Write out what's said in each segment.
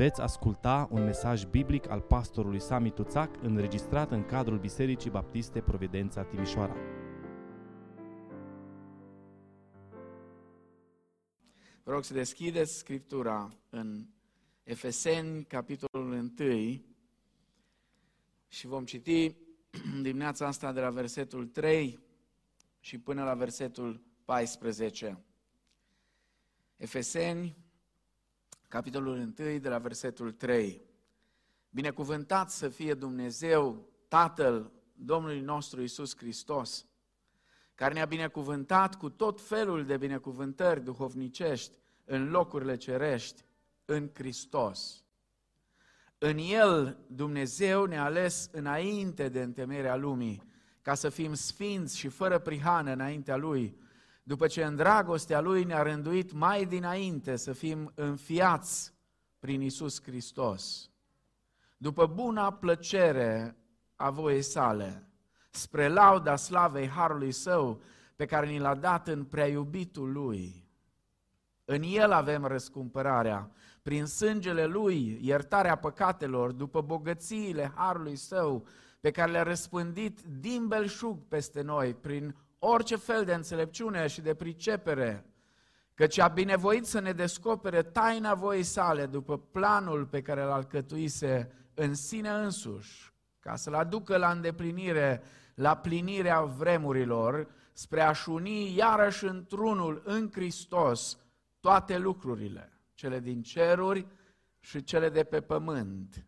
Veți asculta un mesaj biblic al pastorului Sami Tuțac înregistrat în cadrul Bisericii Baptiste Providența Timișoara. Vă rog să deschideți Scriptura în Efeseni, capitolul 1 și vom citi dimineața asta de la versetul 3 și până la versetul 14. Efeseni, capitolul 1, de la versetul 3. Binecuvântat să fie Dumnezeu, Tatăl Domnului nostru Isus Hristos, care ne-a binecuvântat cu tot felul de binecuvântări duhovnicești în locurile cerești, în Hristos. În El Dumnezeu ne-a ales înainte de întemerea lumii, ca să fim sfinți și fără prihană înaintea Lui, după ce în dragostea Lui ne-a rânduit mai dinainte să fim înfiați prin Isus Hristos. După buna plăcere a voiei sale, spre lauda slavei Harului Său, pe care ni l-a dat în prea iubitul Lui. În El avem răscumpărarea, prin sângele Lui, iertarea păcatelor, după bogățiile Harului Său, pe care le-a răspândit din belșug peste noi, prin orice fel de înțelepciune și de pricepere, căci a binevoit să ne descopere taina voii sale după planul pe care l-a alcătuise în sine însuși, ca să-l aducă la îndeplinire, la plinirea vremurilor, spre a-și uni iarăși într-unul în Hristos toate lucrurile, cele din ceruri și cele de pe pământ.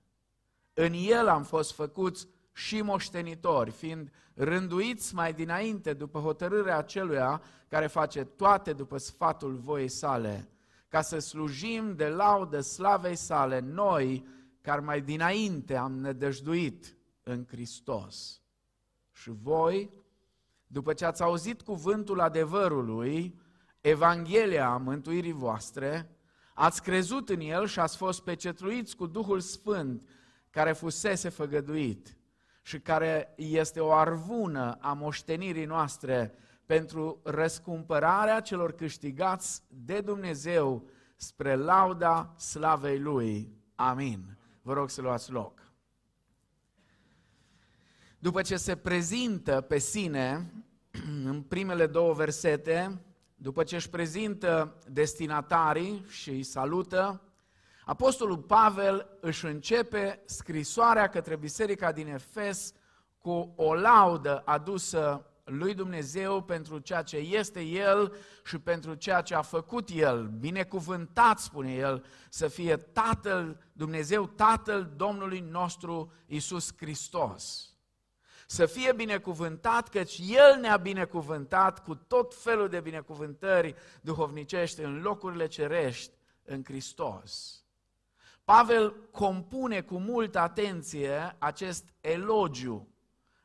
În El am fost făcuți și moștenitori, fiind rânduiți mai dinainte după hotărârea aceluia care face toate după sfatul voii sale, ca să slujim de laudă slavei sale noi, care mai dinainte am nădăjduit în Hristos. Și voi, după ce ați auzit cuvântul adevărului, Evanghelia mântuirii voastre, ați crezut în el și ați fost pecetluiți cu Duhul Sfânt care fusese făgăduit și care este o arvună a moștenirii noastre pentru răscumpărarea celor câștigați de Dumnezeu spre lauda slavei Lui. Amin. Vă rog să luați loc. După ce se prezintă pe sine, în primele două versete, după ce își prezintă destinatarii și îi salută, Apostolul Pavel își începe scrisoarea către biserica din Efes cu o laudă adusă lui Dumnezeu pentru ceea ce este El și pentru ceea ce a făcut El. Binecuvântat, spune El, să fie Tatăl, Dumnezeu Tatăl Domnului nostru Isus Hristos. Să fie binecuvântat, căci El ne-a binecuvântat cu tot felul de binecuvântări duhovnicești în locurile cerești în Hristos. Pavel compune cu multă atenție acest elogiu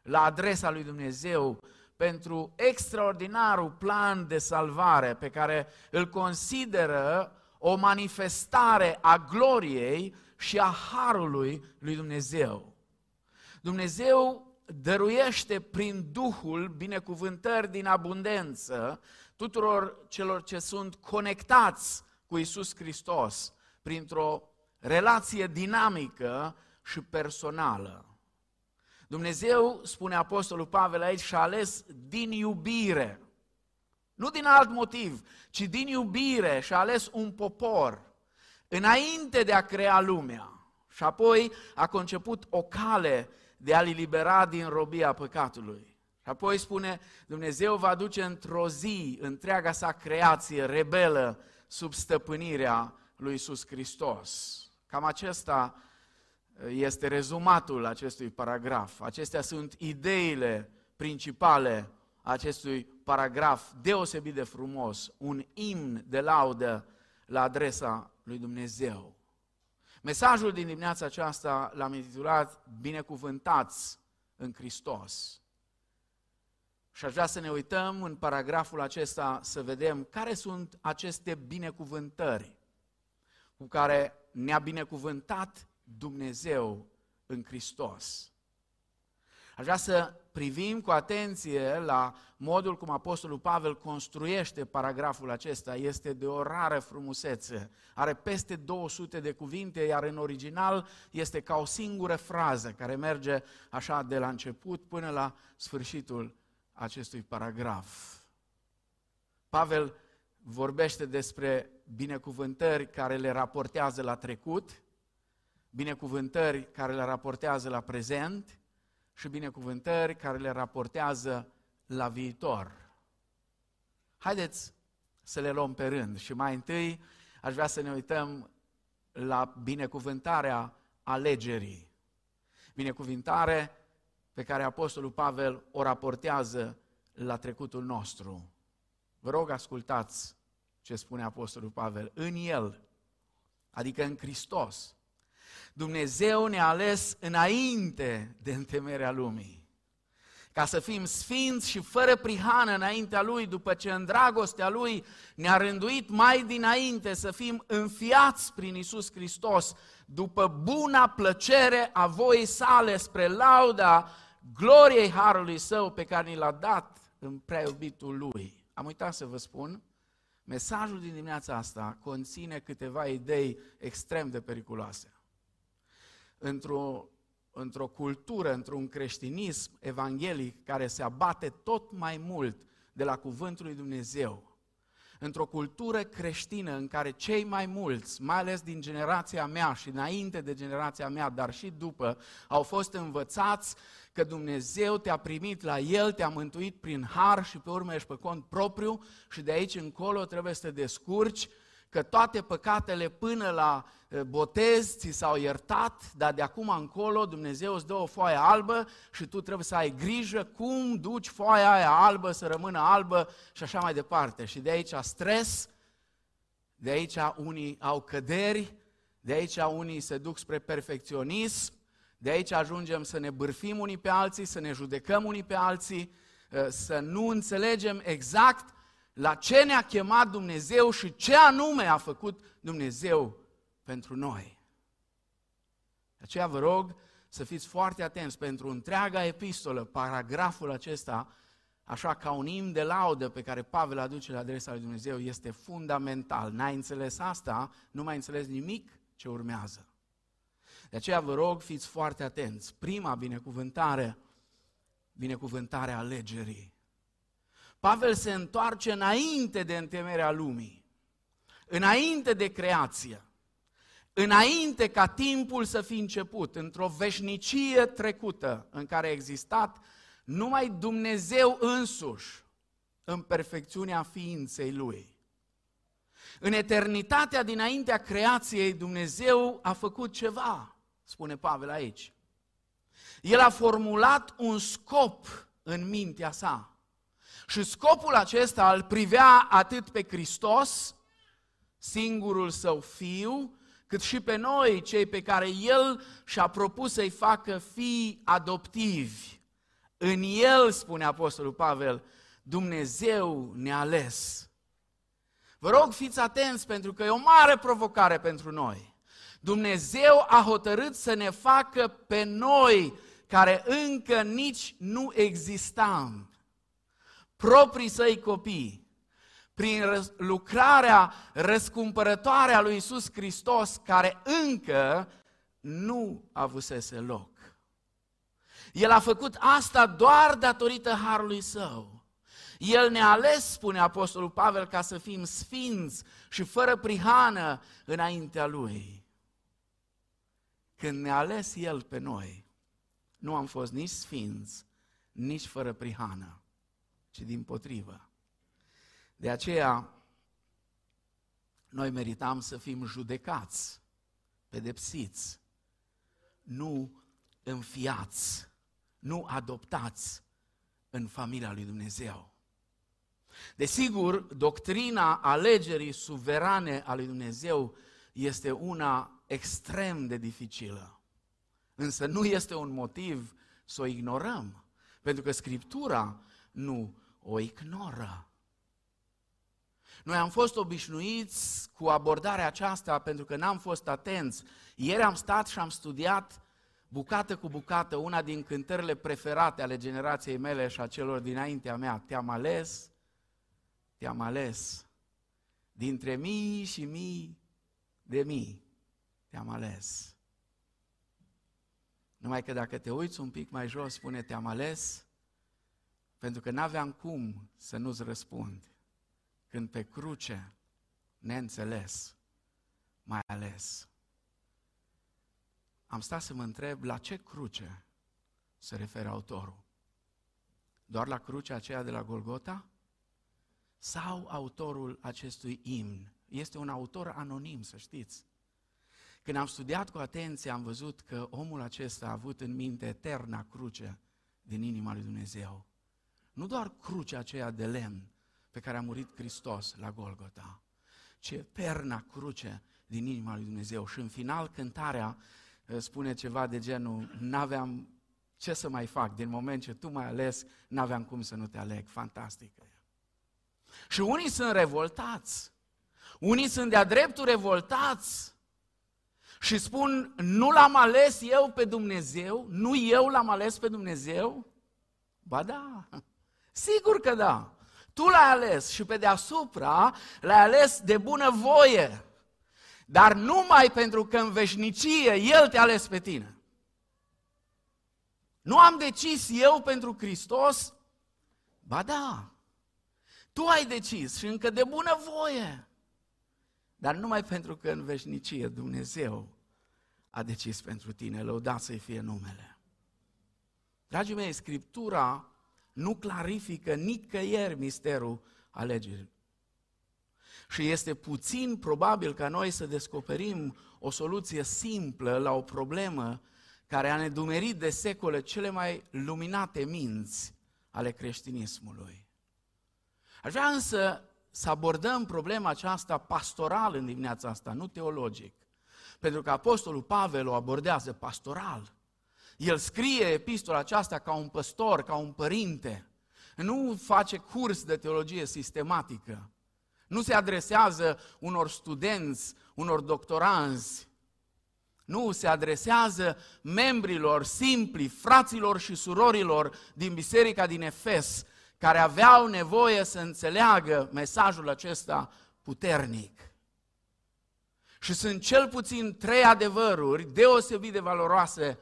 la adresa lui Dumnezeu pentru extraordinarul plan de salvare pe care îl consideră o manifestare a gloriei și a harului lui Dumnezeu. Dumnezeu dăruiește prin Duhul binecuvântări din abundență tuturor celor ce sunt conectați cu Isus Hristos printr-o relație dinamică și personală. Dumnezeu, spune Apostolul Pavel aici, și-a ales din iubire, nu din alt motiv, ci din iubire și-a ales un popor înainte de a crea lumea. Și apoi a conceput o cale de a-l elibera din robia păcatului. Și apoi spune, Dumnezeu va duce într-o zi întreaga sa creație rebelă sub stăpânirea lui Isus Hristos. Cam acesta uh, este rezumatul acestui paragraf. Acestea sunt ideile principale acestui paragraf deosebit de frumos, un imn de laudă la adresa lui Dumnezeu. Mesajul din dimineața aceasta l-am intitulat Binecuvântați în Hristos. Și aș vrea să ne uităm în paragraful acesta să vedem care sunt aceste binecuvântări cu care ne-a binecuvântat Dumnezeu în Hristos. Aș vrea să privim cu atenție la modul cum Apostolul Pavel construiește paragraful acesta, este de o rară frumusețe. Are peste 200 de cuvinte, iar în original este ca o singură frază care merge așa de la început până la sfârșitul acestui paragraf. Pavel vorbește despre binecuvântări care le raportează la trecut, binecuvântări care le raportează la prezent și binecuvântări care le raportează la viitor. Haideți să le luăm pe rând și mai întâi aș vrea să ne uităm la binecuvântarea alegerii. Binecuvântare pe care Apostolul Pavel o raportează la trecutul nostru. Vă rog, ascultați ce spune Apostolul Pavel. În El, adică în Hristos, Dumnezeu ne-a ales înainte de întemerea lumii ca să fim sfinți și fără prihană înaintea Lui, după ce în dragostea Lui ne-a rânduit mai dinainte să fim înfiați prin Isus Hristos, după buna plăcere a voii sale spre lauda gloriei Harului Său pe care ni l-a dat în prea iubitul Lui. Am uitat să vă spun, mesajul din dimineața asta conține câteva idei extrem de periculoase. Într-o într-o cultură, într-un creștinism evanghelic care se abate tot mai mult de la cuvântul lui Dumnezeu, într-o cultură creștină în care cei mai mulți, mai ales din generația mea și înainte de generația mea, dar și după, au fost învățați că Dumnezeu te-a primit la El, te-a mântuit prin har și pe urmă ești pe cont propriu și de aici încolo trebuie să te descurci că toate păcatele până la eh, botez ți s-au iertat, dar de acum încolo Dumnezeu îți dă o foaie albă și tu trebuie să ai grijă cum duci foaia aia albă să rămână albă și așa mai departe. Și de aici stres, de aici unii au căderi, de aici unii se duc spre perfecționism, de aici ajungem să ne bârfim unii pe alții, să ne judecăm unii pe alții, eh, să nu înțelegem exact la ce ne-a chemat Dumnezeu și ce anume a făcut Dumnezeu pentru noi. De aceea vă rog să fiți foarte atenți pentru întreaga epistolă, paragraful acesta, așa ca un imn de laudă pe care Pavel aduce la adresa lui Dumnezeu, este fundamental. N-ai înțeles asta, nu mai înțeles nimic ce urmează. De aceea vă rog, fiți foarte atenți. Prima binecuvântare, binecuvântarea alegerii. Pavel se întoarce înainte de întemerea lumii, înainte de creație, înainte ca timpul să fi început, într-o veșnicie trecută în care a existat numai Dumnezeu însuși în perfecțiunea ființei Lui. În eternitatea dinaintea creației, Dumnezeu a făcut ceva, spune Pavel aici. El a formulat un scop în mintea sa. Și scopul acesta îl privea atât pe Hristos, singurul său fiu, cât și pe noi, cei pe care El și-a propus să-i facă fii adoptivi. În El, spune Apostolul Pavel, Dumnezeu ne-a ales. Vă rog, fiți atenți pentru că e o mare provocare pentru noi. Dumnezeu a hotărât să ne facă pe noi, care încă nici nu existam, proprii săi copii, prin lucrarea răscumpărătoare a lui Isus Hristos, care încă nu avusese loc. El a făcut asta doar datorită harului său. El ne-a ales, spune Apostolul Pavel, ca să fim sfinți și fără prihană înaintea Lui. Când ne-a ales El pe noi, nu am fost nici sfinți, nici fără prihană ci din potrivă. De aceea, noi meritam să fim judecați, pedepsiți, nu înfiați, nu adoptați în familia lui Dumnezeu. Desigur, doctrina alegerii suverane a lui Dumnezeu este una extrem de dificilă. Însă nu este un motiv să o ignorăm, pentru că Scriptura nu o ignoră. Noi am fost obișnuiți cu abordarea aceasta pentru că n-am fost atenți. Ieri am stat și am studiat bucată cu bucată, una din cântările preferate ale generației mele și a celor dinaintea mea. Te-am ales, te-am ales. Dintre mii și mii de mii, te-am ales. Numai că dacă te uiți un pic mai jos, spune te-am ales, pentru că n-aveam cum să nu-ți răspund. Când pe cruce, neînțeles, mai ales. Am stat să mă întreb la ce cruce se referă autorul. Doar la crucea aceea de la Golgota? Sau autorul acestui imn? Este un autor anonim, să știți. Când am studiat cu atenție, am văzut că omul acesta a avut în minte eterna cruce din inima lui Dumnezeu. Nu doar crucea aceea de lemn pe care a murit Hristos la Golgota, ci eterna cruce din inima lui Dumnezeu. Și în final cântarea eh, spune ceva de genul, n-aveam ce să mai fac, din moment ce tu m-ai ales, n-aveam cum să nu te aleg. Fantastică. Și unii sunt revoltați. Unii sunt de-a dreptul revoltați și spun, nu l-am ales eu pe Dumnezeu? Nu eu l-am ales pe Dumnezeu? Ba da, sigur că da. Tu l-ai ales și pe deasupra l-ai ales de bună voie. Dar numai pentru că în veșnicie El te-a ales pe tine. Nu am decis eu pentru Hristos? Ba da, tu ai decis și încă de bună voie. Dar numai pentru că în veșnicie Dumnezeu a decis pentru tine, lăudat să-i fie numele. Dragii mei, Scriptura nu clarifică nicăieri misterul alegerii. Și este puțin probabil ca noi să descoperim o soluție simplă la o problemă care a nedumerit de secole cele mai luminate minți ale creștinismului. Aș vrea însă să abordăm problema aceasta pastoral în dimineața asta, nu teologic. Pentru că Apostolul Pavel o abordează pastoral. El scrie epistola aceasta ca un păstor, ca un părinte. Nu face curs de teologie sistematică. Nu se adresează unor studenți, unor doctoranzi. Nu, se adresează membrilor simpli, fraților și surorilor din biserica din Efes, care aveau nevoie să înțeleagă mesajul acesta puternic. Și sunt cel puțin trei adevăruri deosebit de valoroase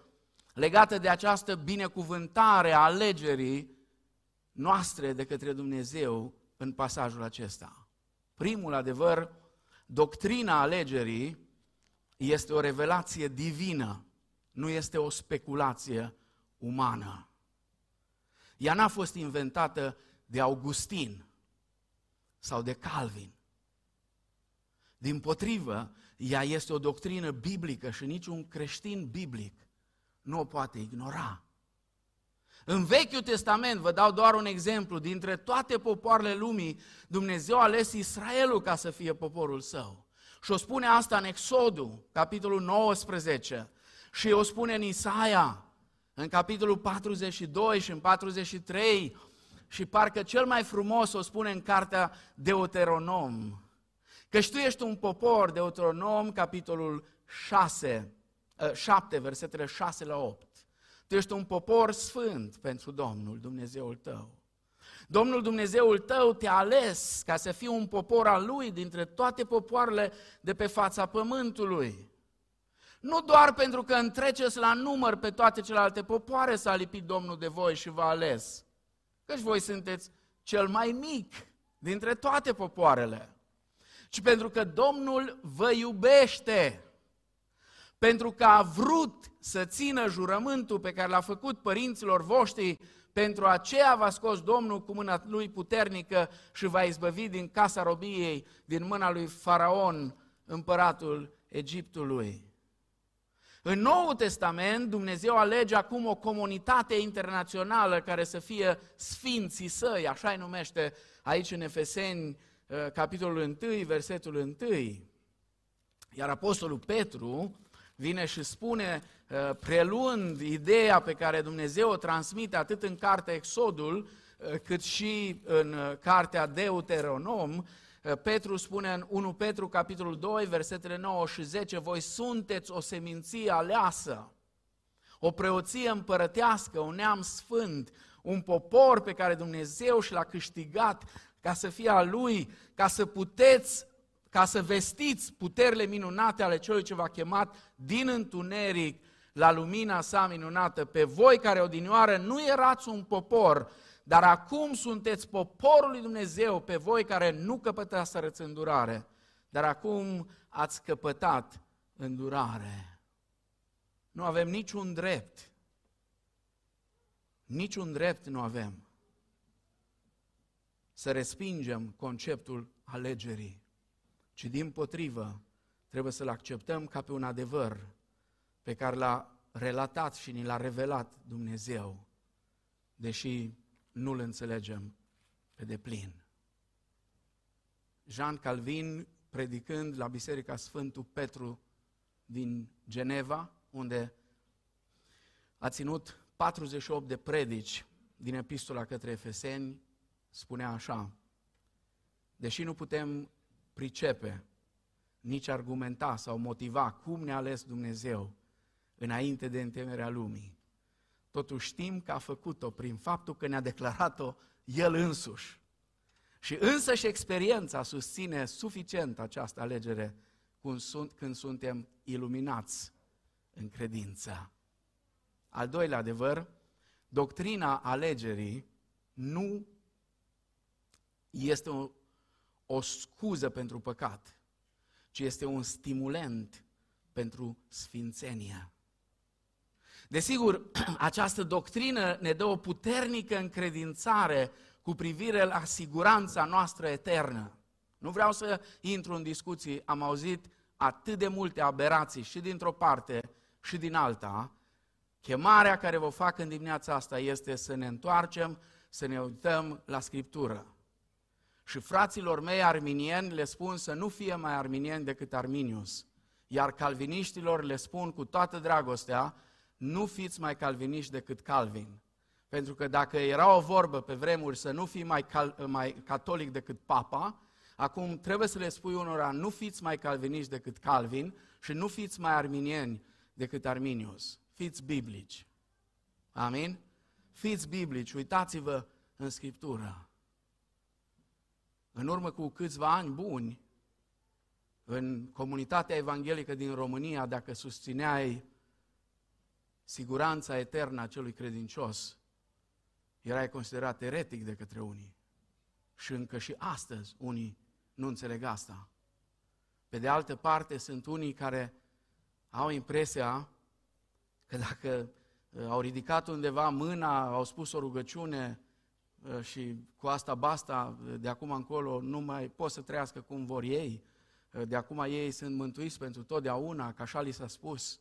legate de această binecuvântare a alegerii noastre de către Dumnezeu în pasajul acesta. Primul adevăr, doctrina alegerii este o revelație divină, nu este o speculație umană. Ea n-a fost inventată de Augustin sau de Calvin. Din potrivă, ea este o doctrină biblică și niciun creștin biblic nu o poate ignora. În Vechiul Testament, vă dau doar un exemplu, dintre toate popoarele lumii, Dumnezeu a ales Israelul ca să fie poporul său. Și o spune asta în Exodul, capitolul 19, și o spune în Isaia, în capitolul 42 și în 43, și parcă cel mai frumos o spune în cartea Deuteronom, Căci tu ești un popor, Deuteronom, capitolul 6, 7, ă, versetele 6 la 8. Tu ești un popor sfânt pentru Domnul, Dumnezeul tău. Domnul Dumnezeul tău te-a ales ca să fii un popor al Lui dintre toate popoarele de pe fața pământului. Nu doar pentru că întreceți la număr pe toate celelalte popoare s-a lipit Domnul de voi și v-a ales. Căci voi sunteți cel mai mic dintre toate popoarele ci pentru că Domnul vă iubește. Pentru că a vrut să țină jurământul pe care l-a făcut părinților voștri, pentru aceea v-a scos Domnul cu mâna lui puternică și v-a izbăvit din casa robiei, din mâna lui Faraon, împăratul Egiptului. În Noul Testament, Dumnezeu alege acum o comunitate internațională care să fie sfinții săi, așa îi numește aici în Efeseni Uh, capitolul 1, versetul 1. Iar Apostolul Petru vine și spune, uh, preluând ideea pe care Dumnezeu o transmite atât în cartea Exodul, uh, cât și în cartea Deuteronom, Petru spune în 1 Petru, capitolul 2, versetele 9 și 10, voi sunteți o seminție aleasă, o preoție împărătească, un neam sfânt, un popor pe care Dumnezeu și l-a câștigat ca să fie al Lui, ca să puteți, ca să vestiți puterile minunate ale celui ce v-a chemat din întuneric la lumina sa minunată. Pe voi care odinioară nu erați un popor, dar acum sunteți poporul lui Dumnezeu, pe voi care nu căpătați îndurare, dar acum ați căpătat îndurare. Nu avem niciun drept. Niciun drept nu avem să respingem conceptul alegerii, ci din potrivă trebuie să-l acceptăm ca pe un adevăr pe care l-a relatat și ni l-a revelat Dumnezeu, deși nu-l înțelegem pe deplin. Jean Calvin, predicând la Biserica Sfântul Petru din Geneva, unde a ținut 48 de predici din epistola către Efeseni, spunea așa, deși nu putem pricepe, nici argumenta sau motiva cum ne-a ales Dumnezeu înainte de întemerea lumii, totuși știm că a făcut-o prin faptul că ne-a declarat-o El însuși. Și însă și experiența susține suficient această alegere când suntem iluminați în credință. Al doilea adevăr, doctrina alegerii nu este o, o scuză pentru păcat, ci este un stimulent pentru sfințenia. Desigur, această doctrină ne dă o puternică încredințare cu privire la siguranța noastră eternă. Nu vreau să intru în discuții, am auzit atât de multe aberații și dintr-o parte și din alta. Chemarea care vă fac în dimineața asta este să ne întoarcem, să ne uităm la Scriptură. Și fraților mei arminieni le spun să nu fie mai arminieni decât Arminius. Iar calviniștilor le spun cu toată dragostea, nu fiți mai calviniști decât Calvin. Pentru că dacă era o vorbă pe vremuri să nu fii mai, cal, mai catolic decât papa, acum trebuie să le spui unora, nu fiți mai calviniști decât Calvin și nu fiți mai arminieni decât Arminius. Fiți biblici. Amin? Fiți biblici, uitați-vă în Scriptură. În urmă cu câțiva ani buni, în comunitatea evanghelică din România, dacă susțineai siguranța eternă a celui credincios, erai considerat eretic de către unii. Și încă și astăzi unii nu înțeleg asta. Pe de altă parte, sunt unii care au impresia că dacă uh, au ridicat undeva mâna, au spus o rugăciune uh, și cu asta basta, uh, de acum încolo nu mai pot să trăiască cum vor ei, de acum ei sunt mântuiți pentru totdeauna, că așa li s-a spus.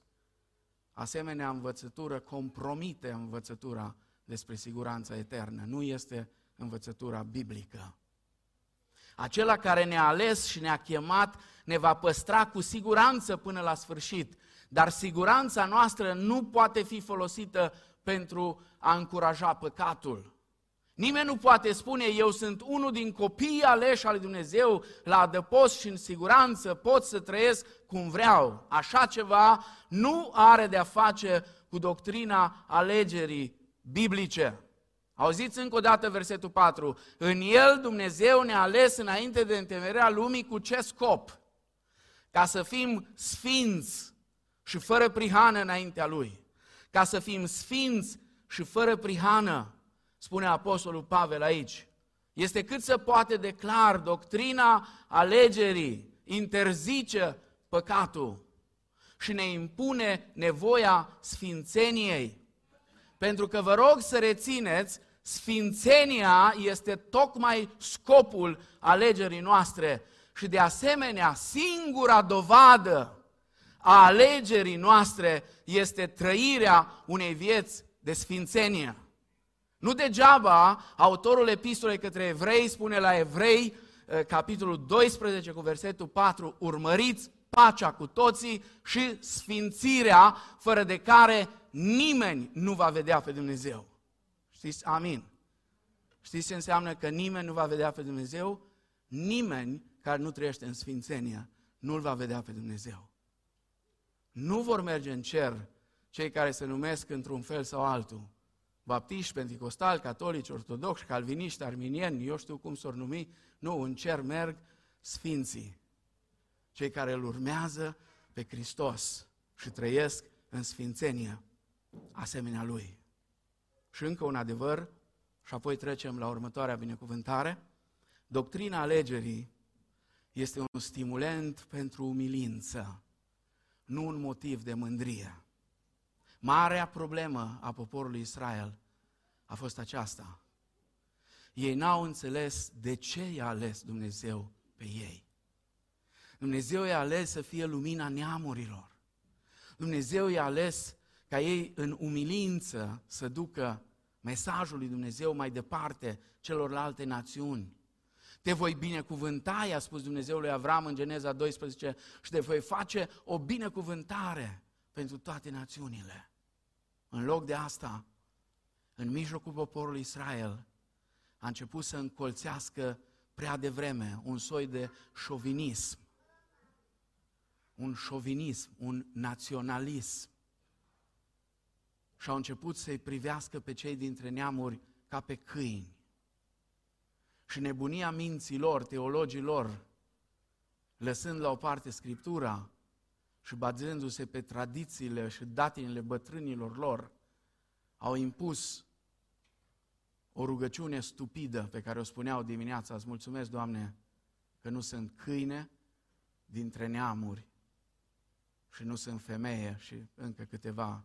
Asemenea învățătură compromite învățătura despre siguranța eternă. Nu este învățătura biblică. Acela care ne-a ales și ne-a chemat ne va păstra cu siguranță până la sfârșit. Dar siguranța noastră nu poate fi folosită pentru a încuraja păcatul. Nimeni nu poate spune, eu sunt unul din copiii aleși al Dumnezeu, la adăpost și în siguranță pot să trăiesc cum vreau. Așa ceva nu are de-a face cu doctrina alegerii biblice. Auziți încă o dată versetul 4. În el Dumnezeu ne-a ales înainte de întemerea lumii cu ce scop? Ca să fim sfinți și fără prihană înaintea Lui. Ca să fim sfinți și fără prihană, spune Apostolul Pavel aici. Este cât se poate de clar, doctrina alegerii interzice păcatul și ne impune nevoia sfințeniei. Pentru că vă rog să rețineți, sfințenia este tocmai scopul alegerii noastre și de asemenea singura dovadă a alegerii noastre este trăirea unei vieți de sfințenie. Nu degeaba autorul epistolei către evrei spune la evrei, eh, capitolul 12 cu versetul 4, urmăriți pacea cu toții și sfințirea fără de care nimeni nu va vedea pe Dumnezeu. Știți? Amin. Știți ce înseamnă că nimeni nu va vedea pe Dumnezeu? Nimeni care nu trăiește în sfințenia nu-L va vedea pe Dumnezeu. Nu vor merge în cer cei care se numesc într-un fel sau altul. Baptiști, pentecostali, catolici, ortodoxi, calviniști, arminieni, eu știu cum s-or numi, nu, în cer merg sfinții, cei care îl urmează pe Hristos și trăiesc în sfințenie asemenea Lui. Și încă un adevăr, și apoi trecem la următoarea binecuvântare. Doctrina alegerii este un stimulent pentru umilință, nu un motiv de mândrie. Marea problemă a poporului Israel a fost aceasta. Ei n-au înțeles de ce i-a ales Dumnezeu pe ei. Dumnezeu i-a ales să fie lumina neamurilor. Dumnezeu i-a ales ca ei în umilință să ducă mesajul lui Dumnezeu mai departe celorlalte națiuni. Te voi binecuvânta, i-a spus Dumnezeu lui Avram în Geneza 12, și te voi face o binecuvântare pentru toate națiunile. În loc de asta, în mijlocul poporului Israel, a început să încolțească prea devreme un soi de șovinism. Un șovinism, un naționalism. Și au început să-i privească pe cei dintre neamuri ca pe câini. Și nebunia minților, teologilor, lăsând la o parte Scriptura și bazându-se pe tradițiile și datinile bătrânilor lor, au impus o rugăciune stupidă pe care o spuneau dimineața, îți mulțumesc, Doamne, că nu sunt câine dintre neamuri și nu sunt femeie și încă câteva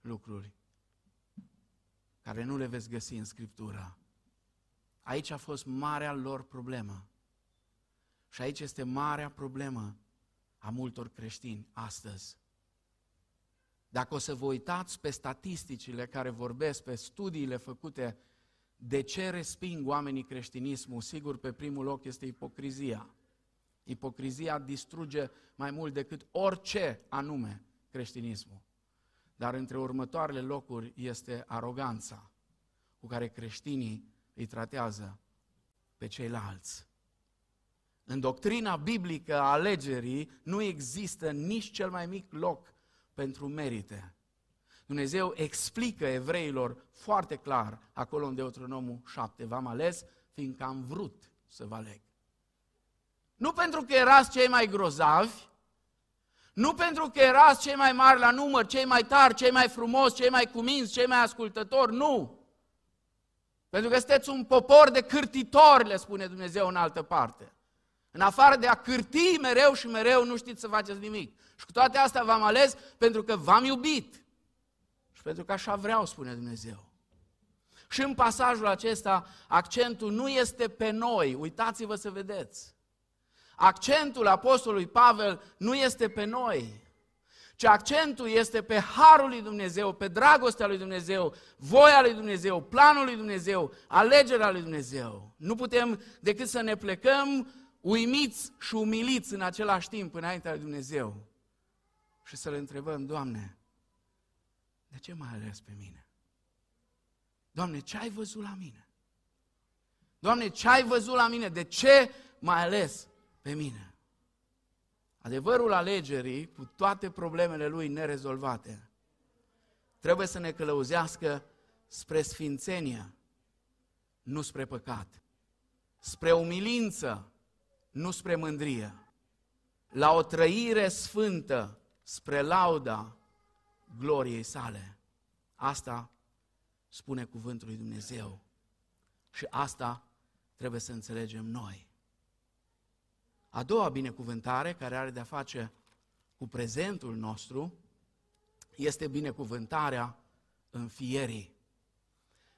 lucruri care nu le veți găsi în Scriptură. Aici a fost marea lor problemă. Și aici este marea problemă a multor creștini astăzi. Dacă o să vă uitați pe statisticile care vorbesc, pe studiile făcute, de ce resping oamenii creștinismul? Sigur, pe primul loc este ipocrizia. Ipocrizia distruge mai mult decât orice anume creștinismul. Dar între următoarele locuri este aroganța cu care creștinii îi tratează pe ceilalți. În doctrina biblică a alegerii nu există nici cel mai mic loc pentru merite. Dumnezeu explică evreilor foarte clar acolo în Deuteronomul 7. V-am ales fiindcă am vrut să vă aleg. Nu pentru că erați cei mai grozavi, nu pentru că erați cei mai mari la număr, cei mai tari, cei mai frumoși, cei mai cuminți, cei mai ascultători, nu. Pentru că sunteți un popor de cârtitori, le spune Dumnezeu în altă parte. În afară de a cârti mereu și mereu, nu știți să faceți nimic. Și cu toate astea v-am ales pentru că v-am iubit. Și pentru că așa vreau, spune Dumnezeu. Și în pasajul acesta, accentul nu este pe noi, uitați-vă să vedeți. Accentul apostolului Pavel nu este pe noi, ci accentul este pe harul lui Dumnezeu, pe dragostea lui Dumnezeu, voia lui Dumnezeu, planul lui Dumnezeu, alegerea lui Dumnezeu. Nu putem decât să ne plecăm uimiți și umiliți în același timp înaintea lui Dumnezeu și să le întrebăm, Doamne, de ce m-ai ales pe mine? Doamne, ce ai văzut la mine? Doamne, ce ai văzut la mine? De ce m-ai ales pe mine? Adevărul alegerii, cu toate problemele lui nerezolvate, trebuie să ne călăuzească spre sfințenia, nu spre păcat, spre umilință, nu spre mândrie, la o trăire sfântă spre lauda gloriei sale. Asta spune cuvântul lui Dumnezeu. Și asta trebuie să înțelegem noi. A doua binecuvântare, care are de-a face cu prezentul nostru, este binecuvântarea înfierii.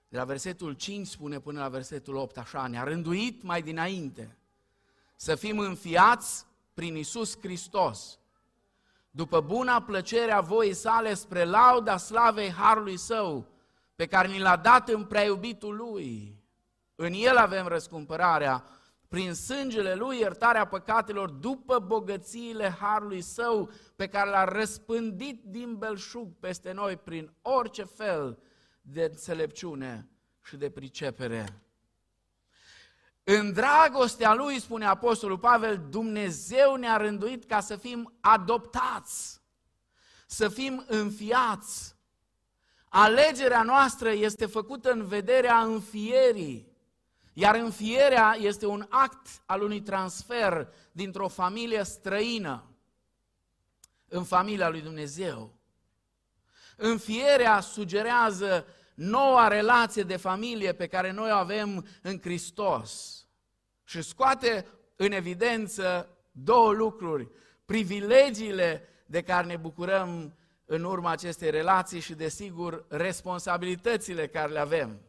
De la versetul 5 spune până la versetul 8 așa, ne-a rânduit mai dinainte să fim înfiați prin Isus Hristos, după buna plăcere a voii sale spre lauda slavei Harului Său, pe care ni l-a dat în prea iubitul Lui. În El avem răscumpărarea, prin sângele Lui iertarea păcatelor, după bogățiile Harului Său, pe care l-a răspândit din belșug peste noi prin orice fel de înțelepciune și de pricepere. În dragostea lui, spune Apostolul Pavel, Dumnezeu ne-a rânduit ca să fim adoptați, să fim înfiați. Alegerea noastră este făcută în vederea înfierii. Iar înfierea este un act al unui transfer dintr-o familie străină în familia lui Dumnezeu. Înfierea sugerează noua relație de familie pe care noi o avem în Hristos și scoate în evidență două lucruri, privilegiile de care ne bucurăm în urma acestei relații și, desigur, responsabilitățile care le avem.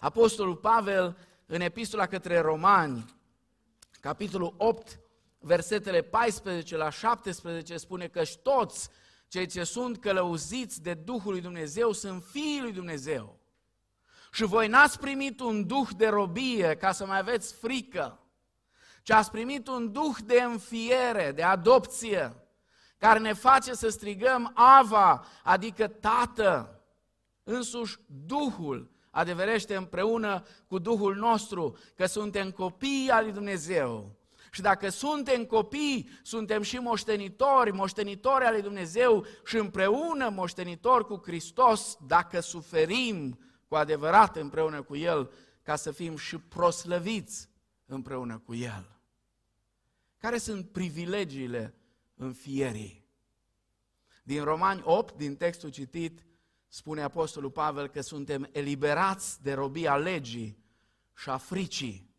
Apostolul Pavel, în epistola către romani, capitolul 8, versetele 14 la 17, spune că toți cei ce sunt călăuziți de Duhul lui Dumnezeu sunt fiii lui Dumnezeu. Și voi n-ați primit un duh de robie ca să mai aveți frică, ci ați primit un duh de înfiere, de adopție, care ne face să strigăm Ava, adică Tată. Însuși Duhul adeverește împreună cu Duhul nostru că suntem copii al lui Dumnezeu. Și dacă suntem copii, suntem și moștenitori, moștenitori al lui Dumnezeu și împreună moștenitori cu Hristos dacă suferim cu adevărat împreună cu El, ca să fim și proslăviți împreună cu El. Care sunt privilegiile înfierii? Din Romani 8, din textul citit, spune Apostolul Pavel că suntem eliberați de robia legii și a fricii.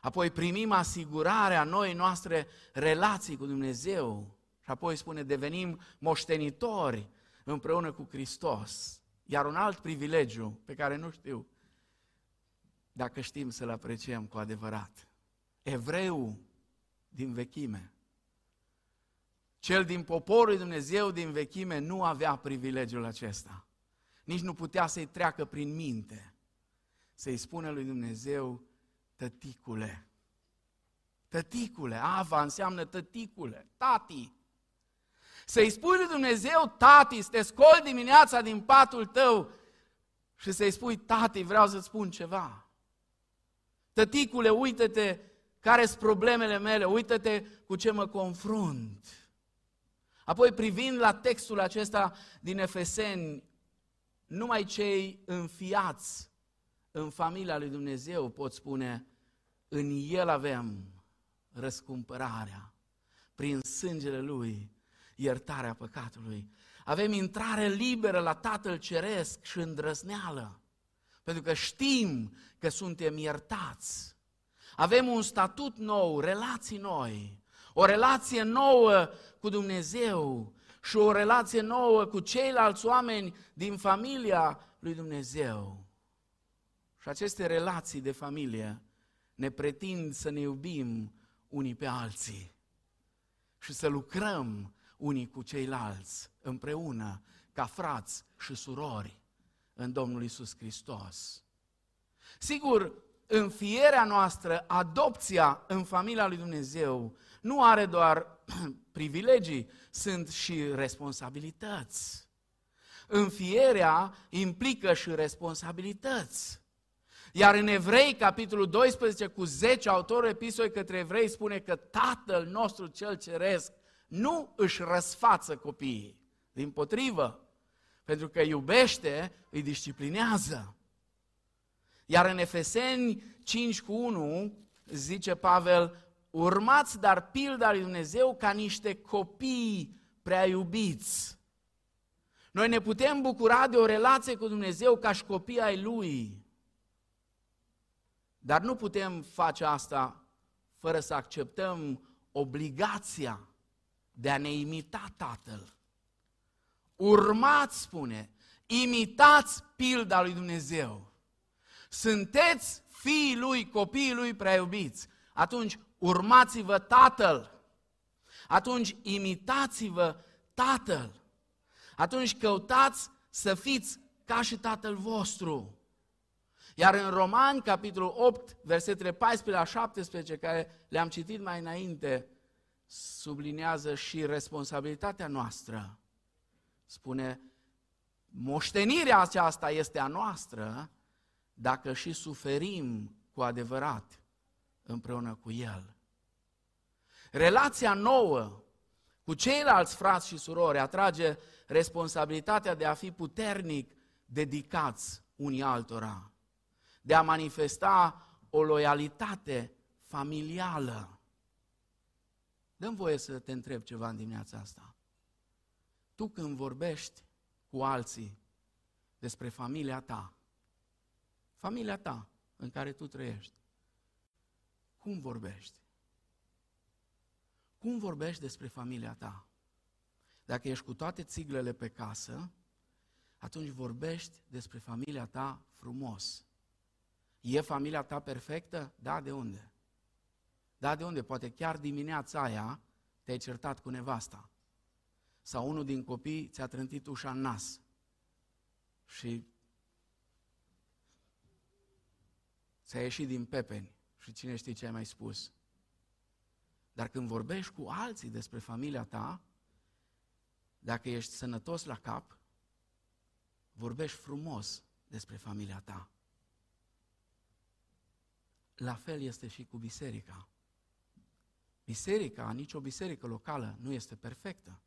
Apoi primim asigurarea noi noastre relații cu Dumnezeu. Și apoi spune, devenim moștenitori împreună cu Hristos. Iar un alt privilegiu pe care nu știu dacă știm să-l apreciem cu adevărat. Evreu din vechime, cel din poporul Dumnezeu din vechime nu avea privilegiul acesta. Nici nu putea să-i treacă prin minte. Să-i spună lui Dumnezeu, tăticule. Tăticule, Ava înseamnă tăticule, tati. Să-i spui lui Dumnezeu, tati, să te scoli dimineața din patul tău și să-i spui, tati, vreau să-ți spun ceva. Tăticule, uită-te care sunt problemele mele, uită-te cu ce mă confrunt. Apoi, privind la textul acesta din Efeseni, numai cei înfiați în familia lui Dumnezeu pot spune, în El avem răscumpărarea, prin sângele Lui, iertarea păcatului. Avem intrare liberă la Tatăl Ceresc și îndrăzneală, pentru că știm că suntem iertați. Avem un statut nou, relații noi, o relație nouă cu Dumnezeu și o relație nouă cu ceilalți oameni din familia lui Dumnezeu. Și aceste relații de familie ne pretind să ne iubim unii pe alții și să lucrăm unii cu ceilalți împreună ca frați și surori în Domnul Isus Hristos. Sigur, înfierea noastră, adopția în familia lui Dumnezeu, nu are doar privilegii, sunt și responsabilități. Înfierea implică și responsabilități. Iar în Evrei, capitolul 12, cu 10, autorul epistolei către Evrei spune că Tatăl nostru cel Ceresc nu își răsfață copiii. Din potrivă, pentru că iubește, îi disciplinează. Iar în Efeseni 5 cu 1 zice Pavel, urmați dar pilda lui Dumnezeu ca niște copii prea iubiți. Noi ne putem bucura de o relație cu Dumnezeu ca și copii ai Lui. Dar nu putem face asta fără să acceptăm obligația de a ne imita Tatăl. Urmați, spune, imitați pilda lui Dumnezeu. Sunteți fiii lui, copiii lui prea iubiți. Atunci urmați-vă Tatăl. Atunci imitați-vă Tatăl. Atunci căutați să fiți ca și Tatăl vostru. Iar în Romani, capitolul 8, versetele 14 la 17, care le-am citit mai înainte, sublinează și responsabilitatea noastră. Spune, moștenirea aceasta este a noastră dacă și suferim cu adevărat împreună cu El. Relația nouă cu ceilalți frați și surori, atrage responsabilitatea de a fi puternic dedicați unii altora, de a manifesta o loialitate familială. Dăm voie să te întreb ceva în dimineața asta. Tu când vorbești cu alții despre familia ta, familia ta în care tu trăiești, cum vorbești? Cum vorbești despre familia ta? Dacă ești cu toate țiglele pe casă, atunci vorbești despre familia ta frumos. E familia ta perfectă? Da, de unde? Da, de unde? Poate chiar dimineața aia te-ai certat cu nevasta. Sau unul din copii ți-a trântit ușa în nas. Și ți-a ieșit din pepeni. Și cine știe ce ai mai spus. Dar când vorbești cu alții despre familia ta, dacă ești sănătos la cap, vorbești frumos despre familia ta. La fel este și cu biserica. Biserica, nicio biserică locală nu este perfectă.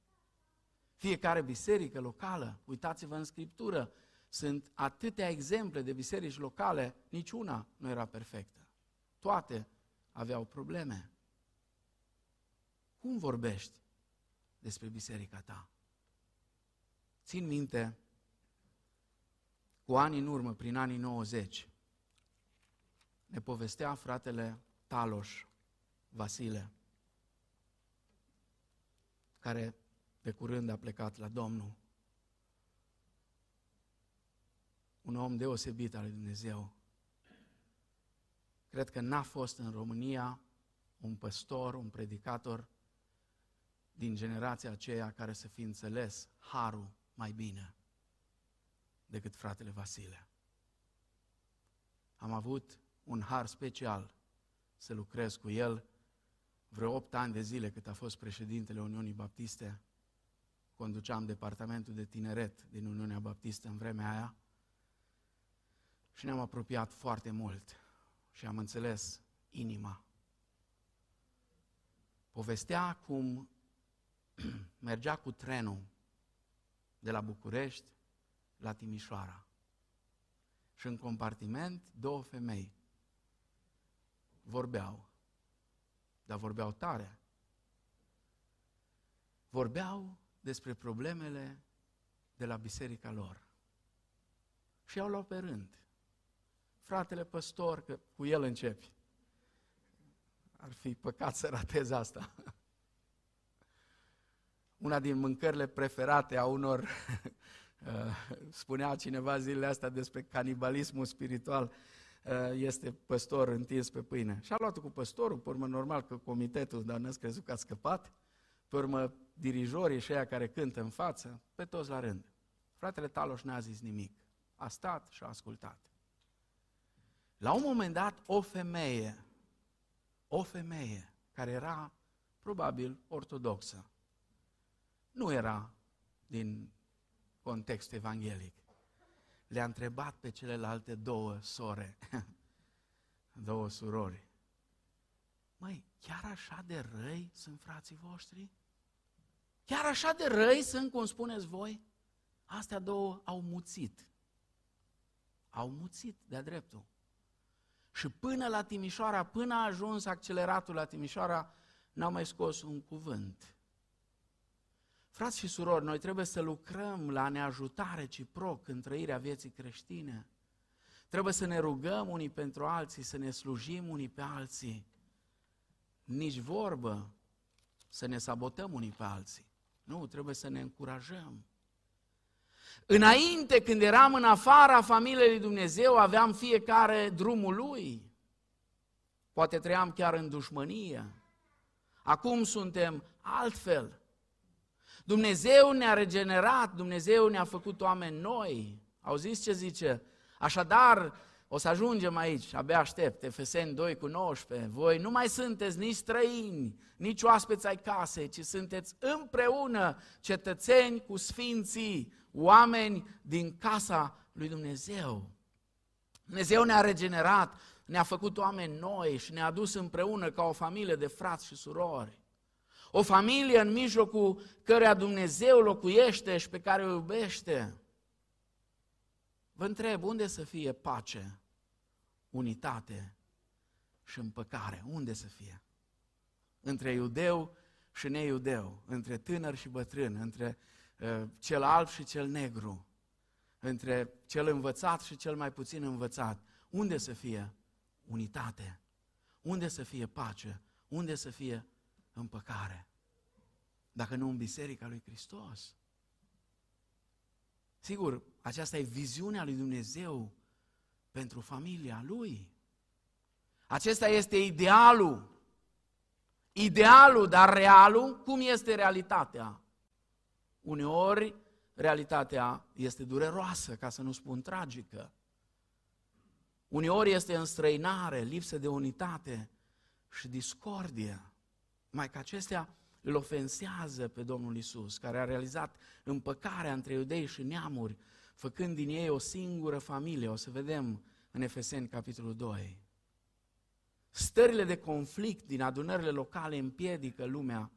Fiecare biserică locală, uitați-vă în Scriptură, sunt atâtea exemple de biserici locale, niciuna nu era perfectă. Toate aveau probleme. Cum vorbești despre biserica ta? Țin minte, cu ani în urmă, prin anii 90, ne povestea fratele Taloș Vasile, care de curând a plecat la Domnul. Un om deosebit al lui Dumnezeu. Cred că n-a fost în România un păstor, un predicator din generația aceea care să fi înțeles harul mai bine decât fratele Vasile. Am avut un har special să lucrez cu el vreo 8 ani de zile cât a fost președintele Uniunii Baptiste. Conduceam departamentul de tineret din Uniunea Baptistă în vremea aia și ne-am apropiat foarte mult și am înțeles inima. Povestea cum mergea cu trenul de la București la Timișoara. Și în compartiment două femei vorbeau, dar vorbeau tare. Vorbeau despre problemele de la biserica lor. Și au luat pe rând. Fratele păstor, că cu el începi. Ar fi păcat să ratez asta. Una din mâncările preferate a unor, uh, spunea cineva zilele astea despre canibalismul spiritual, uh, este păstor întins pe pâine. Și a luat cu păstorul, pe urmă normal că comitetul, dar n-ați crezut că a scăpat, pe urmă dirijorii și aia care cântă în față, pe toți la rând. Fratele Taloș n-a zis nimic. A stat și a ascultat. La un moment dat, o femeie, o femeie care era probabil ortodoxă, nu era din context evanghelic. Le-a întrebat pe celelalte două sore, două surori, măi, chiar așa de răi sunt frații voștri? Chiar așa de răi sunt, cum spuneți voi? Astea două au muțit. Au muțit de-a dreptul. Și până la Timișoara, până a ajuns acceleratul la Timișoara, n-au mai scos un cuvânt. Frați și surori, noi trebuie să lucrăm la a ne ajuta reciproc în trăirea vieții creștine. Trebuie să ne rugăm unii pentru alții, să ne slujim unii pe alții. Nici vorbă să ne sabotăm unii pe alții. Nu, trebuie să ne încurajăm. Înainte, când eram în afara familiei lui Dumnezeu, aveam fiecare drumul lui. Poate trăiam chiar în dușmănie. Acum suntem altfel. Dumnezeu ne-a regenerat, Dumnezeu ne-a făcut oameni noi. Auziți ce zice? Așadar, o să ajungem aici, abia aștept, Efeseni 2 cu 19. Voi nu mai sunteți nici străini, nici oaspeți ai casei, ci sunteți împreună cetățeni cu sfinții, oameni din casa lui Dumnezeu. Dumnezeu ne-a regenerat, ne-a făcut oameni noi și ne-a dus împreună ca o familie de frați și surori. O familie în mijlocul căreia Dumnezeu locuiește și pe care o iubește. Vă întreb, unde să fie pace, unitate și împăcare? Unde să fie? Între iudeu și neiudeu, între tânăr și bătrân, între uh, cel alb și cel negru, între cel învățat și cel mai puțin învățat. Unde să fie unitate? Unde să fie pace? Unde să fie împăcare? Dacă nu în Biserica lui Hristos. Sigur, aceasta e viziunea lui Dumnezeu pentru familia lui. Acesta este idealul. Idealul, dar realul, cum este realitatea? Uneori, realitatea este dureroasă, ca să nu spun tragică. Uneori este înstrăinare, lipsă de unitate și discordie. Mai că acestea îl ofensează pe Domnul Isus, care a realizat împăcarea între iudei și neamuri, făcând din ei o singură familie. O să vedem în Efeseni, capitolul 2. Stările de conflict din adunările locale împiedică lumea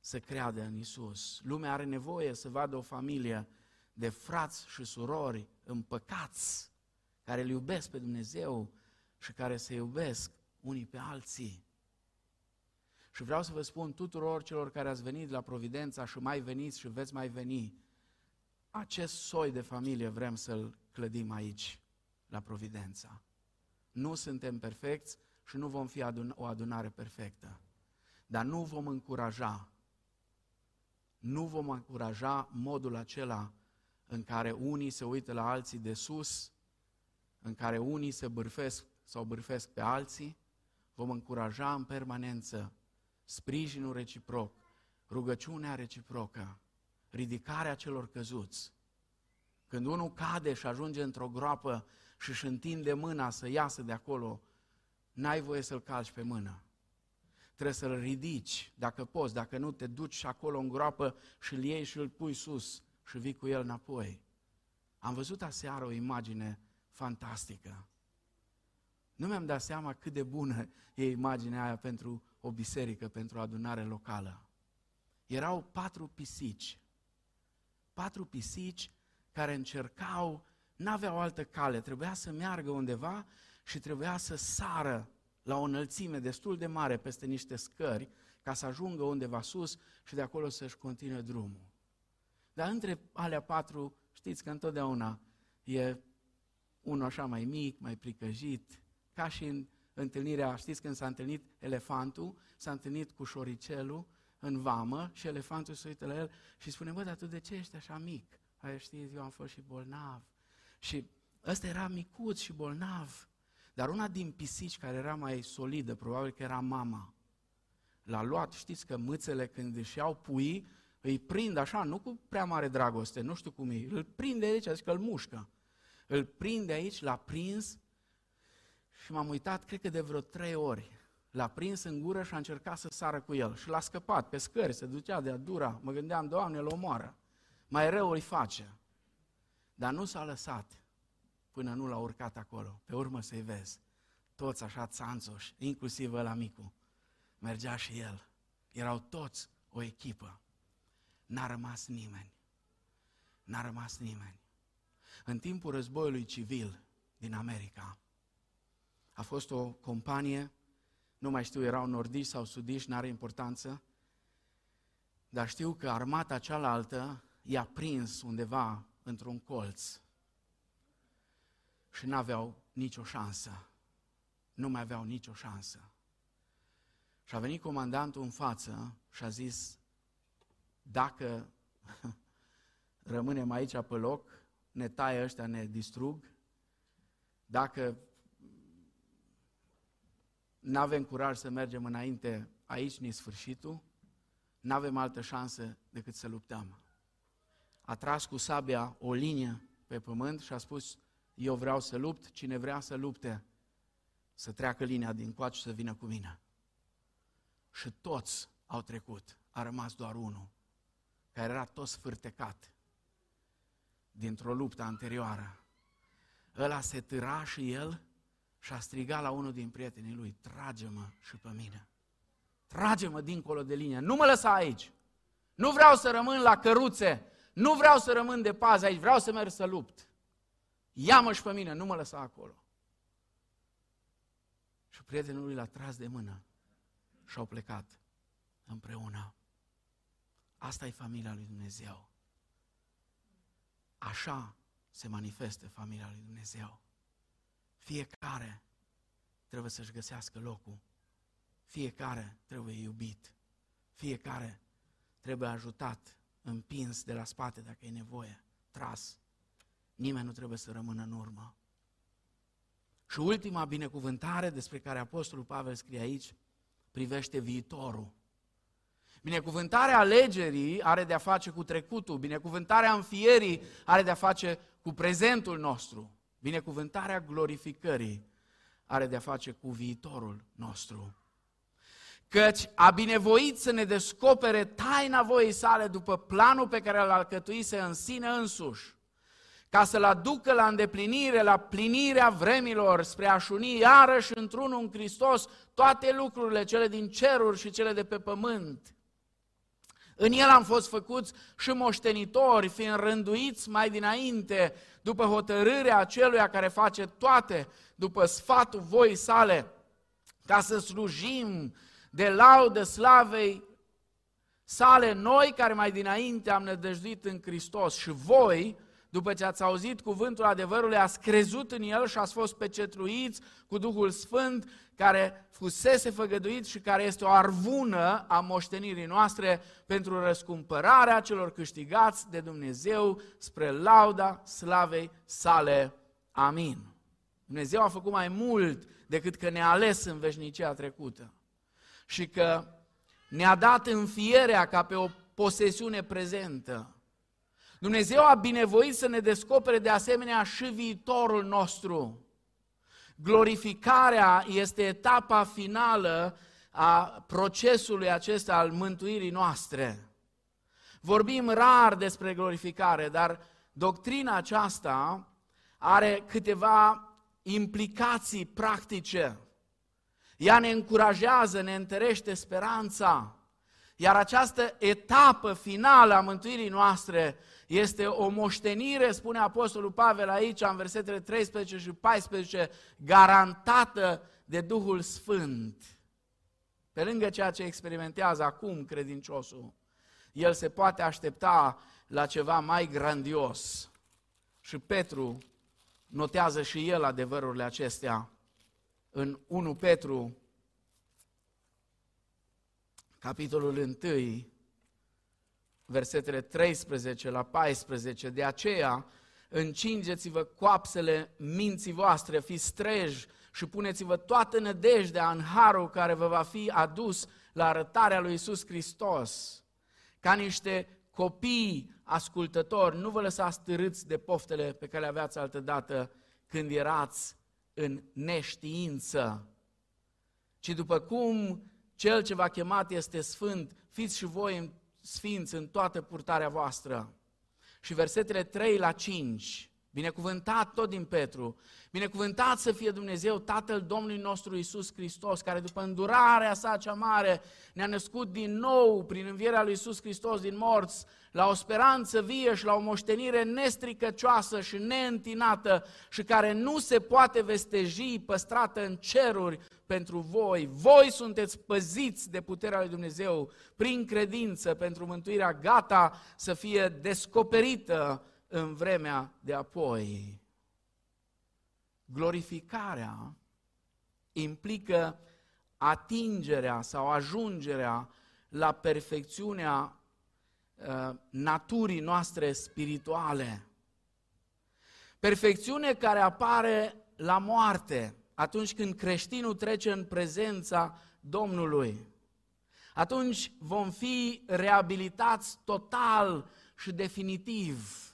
să creadă în Isus. Lumea are nevoie să vadă o familie de frați și surori împăcați, care îl iubesc pe Dumnezeu și care se iubesc unii pe alții. Și vreau să vă spun tuturor celor care ați venit la Providența și mai veniți și veți mai veni, acest soi de familie vrem să-l clădim aici, la Providența. Nu suntem perfecți și nu vom fi adun- o adunare perfectă, dar nu vom încuraja, nu vom încuraja modul acela în care unii se uită la alții de sus, în care unii se bârfesc sau bârfesc pe alții, vom încuraja în permanență sprijinul reciproc, rugăciunea reciprocă, ridicarea celor căzuți. Când unul cade și ajunge într-o groapă și își întinde mâna să iasă de acolo, n-ai voie să-l calci pe mână. Trebuie să-l ridici, dacă poți, dacă nu, te duci și acolo în groapă și îl iei și îl pui sus și vii cu el înapoi. Am văzut aseară o imagine fantastică. Nu mi-am dat seama cât de bună e imaginea aia pentru o biserică, pentru o adunare locală. Erau patru pisici. Patru pisici care încercau, n-aveau altă cale, trebuia să meargă undeva și trebuia să sară la o înălțime destul de mare peste niște scări ca să ajungă undeva sus și de acolo să-și continue drumul. Dar între alea patru, știți că întotdeauna e unul așa mai mic, mai pricăjit, ca și în întâlnirea, știți când s-a întâlnit elefantul, s-a întâlnit cu șoricelul în vamă și elefantul se uită la el și spune, bă, dar tu de ce ești așa mic? Aia știți, eu am fost și bolnav. Și ăsta era micuț și bolnav. Dar una din pisici care era mai solidă, probabil că era mama, l-a luat, știți că mâțele când își iau pui, îi prind așa, nu cu prea mare dragoste, nu știu cum e, îl prinde aici, adică îl mușcă. Îl prinde aici, l-a prins și m-am uitat, cred că de vreo trei ori. L-a prins în gură și a încercat să sară cu el. Și l-a scăpat pe scări, se ducea de-a dura. Mă gândeam, Doamne, îl omoară. Mai rău îi face. Dar nu s-a lăsat până nu l-a urcat acolo. Pe urmă să-i vezi. Toți așa țanțoși, inclusiv la micu. Mergea și el. Erau toți o echipă. N-a rămas nimeni. N-a rămas nimeni. În timpul războiului civil din America, a fost o companie, nu mai știu, erau nordiști sau sudiști, n-are importanță, dar știu că armata cealaltă i-a prins undeva într-un colț și n-aveau nicio șansă. Nu mai aveau nicio șansă. Și a venit comandantul în față și a zis, dacă rămânem aici pe loc, ne taie ăștia, ne distrug, dacă nu avem curaj să mergem înainte, aici ni sfârșitul, nu avem altă șansă decât să luptăm. A tras cu sabia o linie pe pământ și a spus, eu vreau să lupt, cine vrea să lupte, să treacă linia din coace și să vină cu mine. Și toți au trecut, a rămas doar unul, care era tot sfârtecat dintr-o luptă anterioară. Ăla se târa și el și a strigat la unul din prietenii lui, trage-mă și pe mine. trage-mă dincolo de linie, nu mă lăsa aici. Nu vreau să rămân la căruțe, nu vreau să rămân de pază aici, vreau să merg să lupt. Ia-mă și pe mine, nu mă lăsa acolo. Și prietenul lui l-a tras de mână și au plecat împreună. Asta e familia lui Dumnezeu. Așa se manifestă familia lui Dumnezeu. Fiecare trebuie să-și găsească locul. Fiecare trebuie iubit. Fiecare trebuie ajutat, împins de la spate dacă e nevoie, tras. Nimeni nu trebuie să rămână în urmă. Și ultima binecuvântare despre care Apostolul Pavel scrie aici privește viitorul. Binecuvântarea alegerii are de-a face cu trecutul, binecuvântarea înfierii are de-a face cu prezentul nostru, binecuvântarea glorificării are de-a face cu viitorul nostru. Căci a binevoit să ne descopere taina voii sale după planul pe care l-a alcătuise în sine însuși, ca să-l aducă la îndeplinire, la plinirea vremilor, spre a-și uni iarăși într-unul în Hristos toate lucrurile, cele din ceruri și cele de pe pământ. În el am fost făcuți și moștenitori, fiind rânduiți mai dinainte, după hotărârea aceluia care face toate, după sfatul voii sale, ca să slujim de laudă slavei sale noi care mai dinainte am nădăjduit în Hristos. Și voi, după ce ați auzit cuvântul adevărului, ați crezut în el și ați fost pecetruiți cu Duhul Sfânt care fusese făgăduit și care este o arvună a moștenirii noastre pentru răscumpărarea celor câștigați de Dumnezeu spre lauda slavei sale. Amin. Dumnezeu a făcut mai mult decât că ne-a ales în veșnicia trecută și că ne-a dat înfierea ca pe o posesiune prezentă. Dumnezeu a binevoit să ne descopere de asemenea și viitorul nostru. Glorificarea este etapa finală a procesului acesta al mântuirii noastre. Vorbim rar despre glorificare, dar doctrina aceasta are câteva implicații practice. Ea ne încurajează, ne întărește speranța. Iar această etapă finală a mântuirii noastre este o moștenire, spune Apostolul Pavel aici, în versetele 13 și 14, garantată de Duhul Sfânt. Pe lângă ceea ce experimentează acum credinciosul, el se poate aștepta la ceva mai grandios. Și Petru notează și el adevărurile acestea în 1 Petru, capitolul 1, versetele 13 la 14, de aceea încingeți-vă coapsele minții voastre, fiți treji și puneți-vă toată nădejdea în harul care vă va fi adus la arătarea lui Isus Hristos. Ca niște copii ascultători, nu vă lăsați târâți de poftele pe care le aveați altădată când erați în neștiință, ci după cum cel ce v-a chemat este sfânt, fiți și voi sfinți în toată purtarea voastră. Și versetele 3 la 5, binecuvântat tot din Petru, binecuvântat să fie Dumnezeu, Tatăl Domnului nostru Isus Hristos, care după îndurarea sa cea mare ne-a născut din nou prin învierea lui Isus Hristos din morți, la o speranță vie și la o moștenire nestricăcioasă și neîntinată și care nu se poate vesteji, păstrată în ceruri pentru voi. Voi sunteți păziți de puterea lui Dumnezeu prin credință pentru mântuirea gata să fie descoperită în vremea de apoi. Glorificarea implică atingerea sau ajungerea la perfecțiunea Uh, naturii noastre spirituale. Perfecțiune care apare la moarte, atunci când creștinul trece în prezența Domnului. Atunci vom fi reabilitați total și definitiv.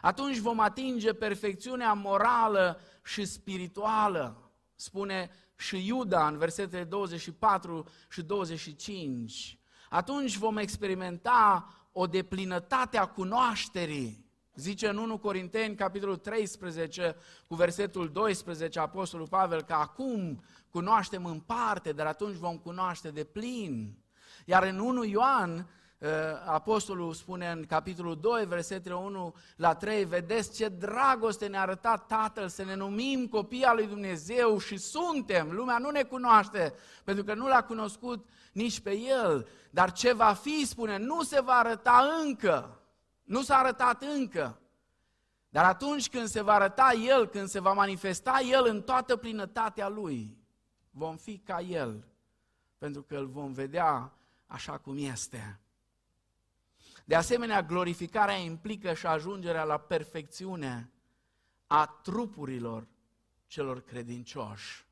Atunci vom atinge perfecțiunea morală și spirituală, spune și Iuda în versetele 24 și 25 atunci vom experimenta o deplinătate a cunoașterii. Zice în 1 Corinteni, capitolul 13, cu versetul 12, Apostolul Pavel, că acum cunoaștem în parte, dar atunci vom cunoaște de plin. Iar în 1 Ioan, uh, Apostolul spune în capitolul 2, versetele 1 la 3, vedeți ce dragoste ne-a arătat Tatăl să ne numim copii al lui Dumnezeu și suntem. Lumea nu ne cunoaște, pentru că nu l-a cunoscut nici pe El. Dar ce va fi, spune, nu se va arăta încă. Nu s-a arătat încă. Dar atunci când se va arăta El, când se va manifesta El în toată plinătatea Lui, vom fi ca El, pentru că îl vom vedea așa cum este. De asemenea, glorificarea implică și ajungerea la perfecțiune a trupurilor celor credincioși.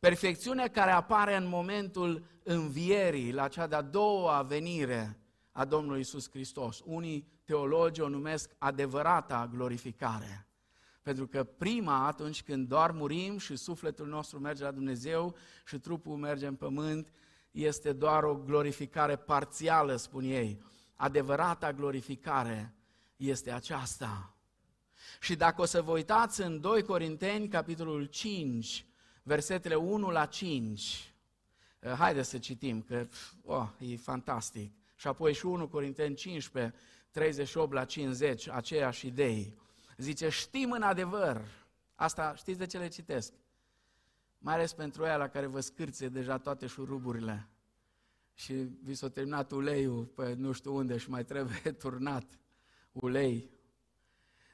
Perfecțiune care apare în momentul învierii, la cea de-a doua venire a Domnului Isus Hristos. Unii teologi o numesc adevărata glorificare. Pentru că prima, atunci când doar murim și sufletul nostru merge la Dumnezeu și trupul merge în pământ, este doar o glorificare parțială, spun ei. Adevărata glorificare este aceasta. Și dacă o să vă uitați în 2 Corinteni, capitolul 5, versetele 1 la 5, eh, haideți să citim, că oh, e fantastic. Și apoi și 1 Corinteni 15, 38 la 50, aceeași idei. Zice, știm în adevăr, asta știți de ce le citesc? Mai ales pentru aia la care vă scârție deja toate șuruburile și vi s-a terminat uleiul pe nu știu unde și mai trebuie turnat ulei.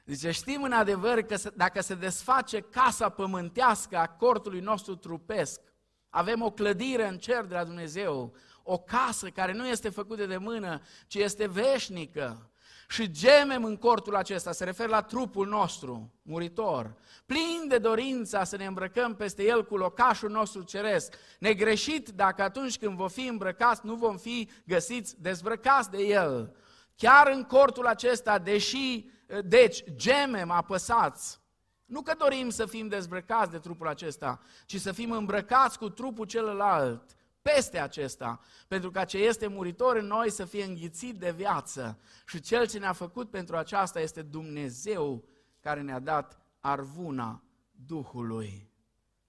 Zice, știm în adevăr că dacă se desface casa pământească a cortului nostru trupesc, avem o clădire în cer de la Dumnezeu, o casă care nu este făcută de mână, ci este veșnică și gemem în cortul acesta, se referă la trupul nostru muritor, plin de dorința să ne îmbrăcăm peste el cu locașul nostru ceresc, negreșit dacă atunci când vom fi îmbrăcați nu vom fi găsiți dezbrăcați de el. Chiar în cortul acesta, deși, deci, gemem apăsați, nu că dorim să fim dezbrăcați de trupul acesta, ci să fim îmbrăcați cu trupul celălalt, peste acesta, pentru ca ce este muritor în noi să fie înghițit de viață. Și cel ce ne-a făcut pentru aceasta este Dumnezeu care ne-a dat arvuna Duhului.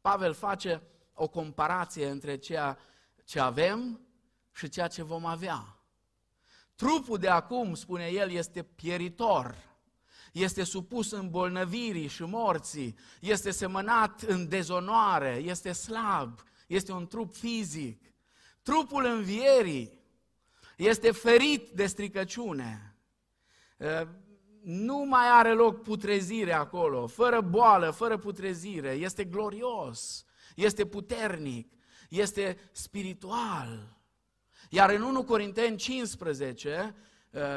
Pavel face o comparație între ceea ce avem și ceea ce vom avea. Trupul de acum, spune el, este pieritor, este supus îmbolnăvirii și morții, este semănat în dezonoare, este slab, este un trup fizic. Trupul învierii este ferit de stricăciune. Nu mai are loc putrezire acolo, fără boală, fără putrezire. Este glorios, este puternic, este spiritual. Iar în 1 Corinteni 15,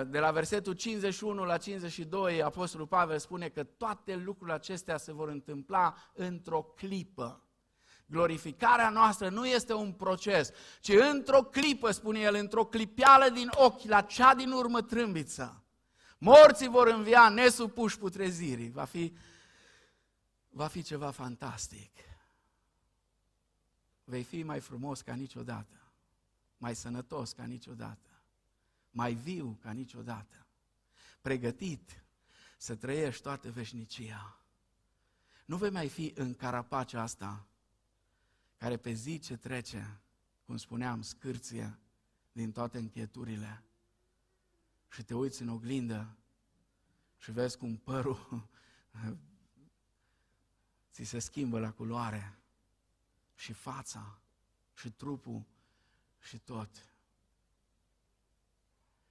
de la versetul 51 la 52, Apostolul Pavel spune că toate lucrurile acestea se vor întâmpla într-o clipă. Glorificarea noastră nu este un proces, ci într-o clipă, spune el, într-o clipeală din ochi, la cea din urmă trâmbiță. Morții vor învia nesupuși putrezirii. Va fi, va fi ceva fantastic. Vei fi mai frumos ca niciodată, mai sănătos ca niciodată, mai viu ca niciodată, pregătit să trăiești toată veșnicia. Nu vei mai fi în carapacea asta care pe zi ce trece, cum spuneam, scârție din toate încheturile și te uiți în oglindă și vezi cum părul ți se schimbă la culoare și fața și trupul și tot.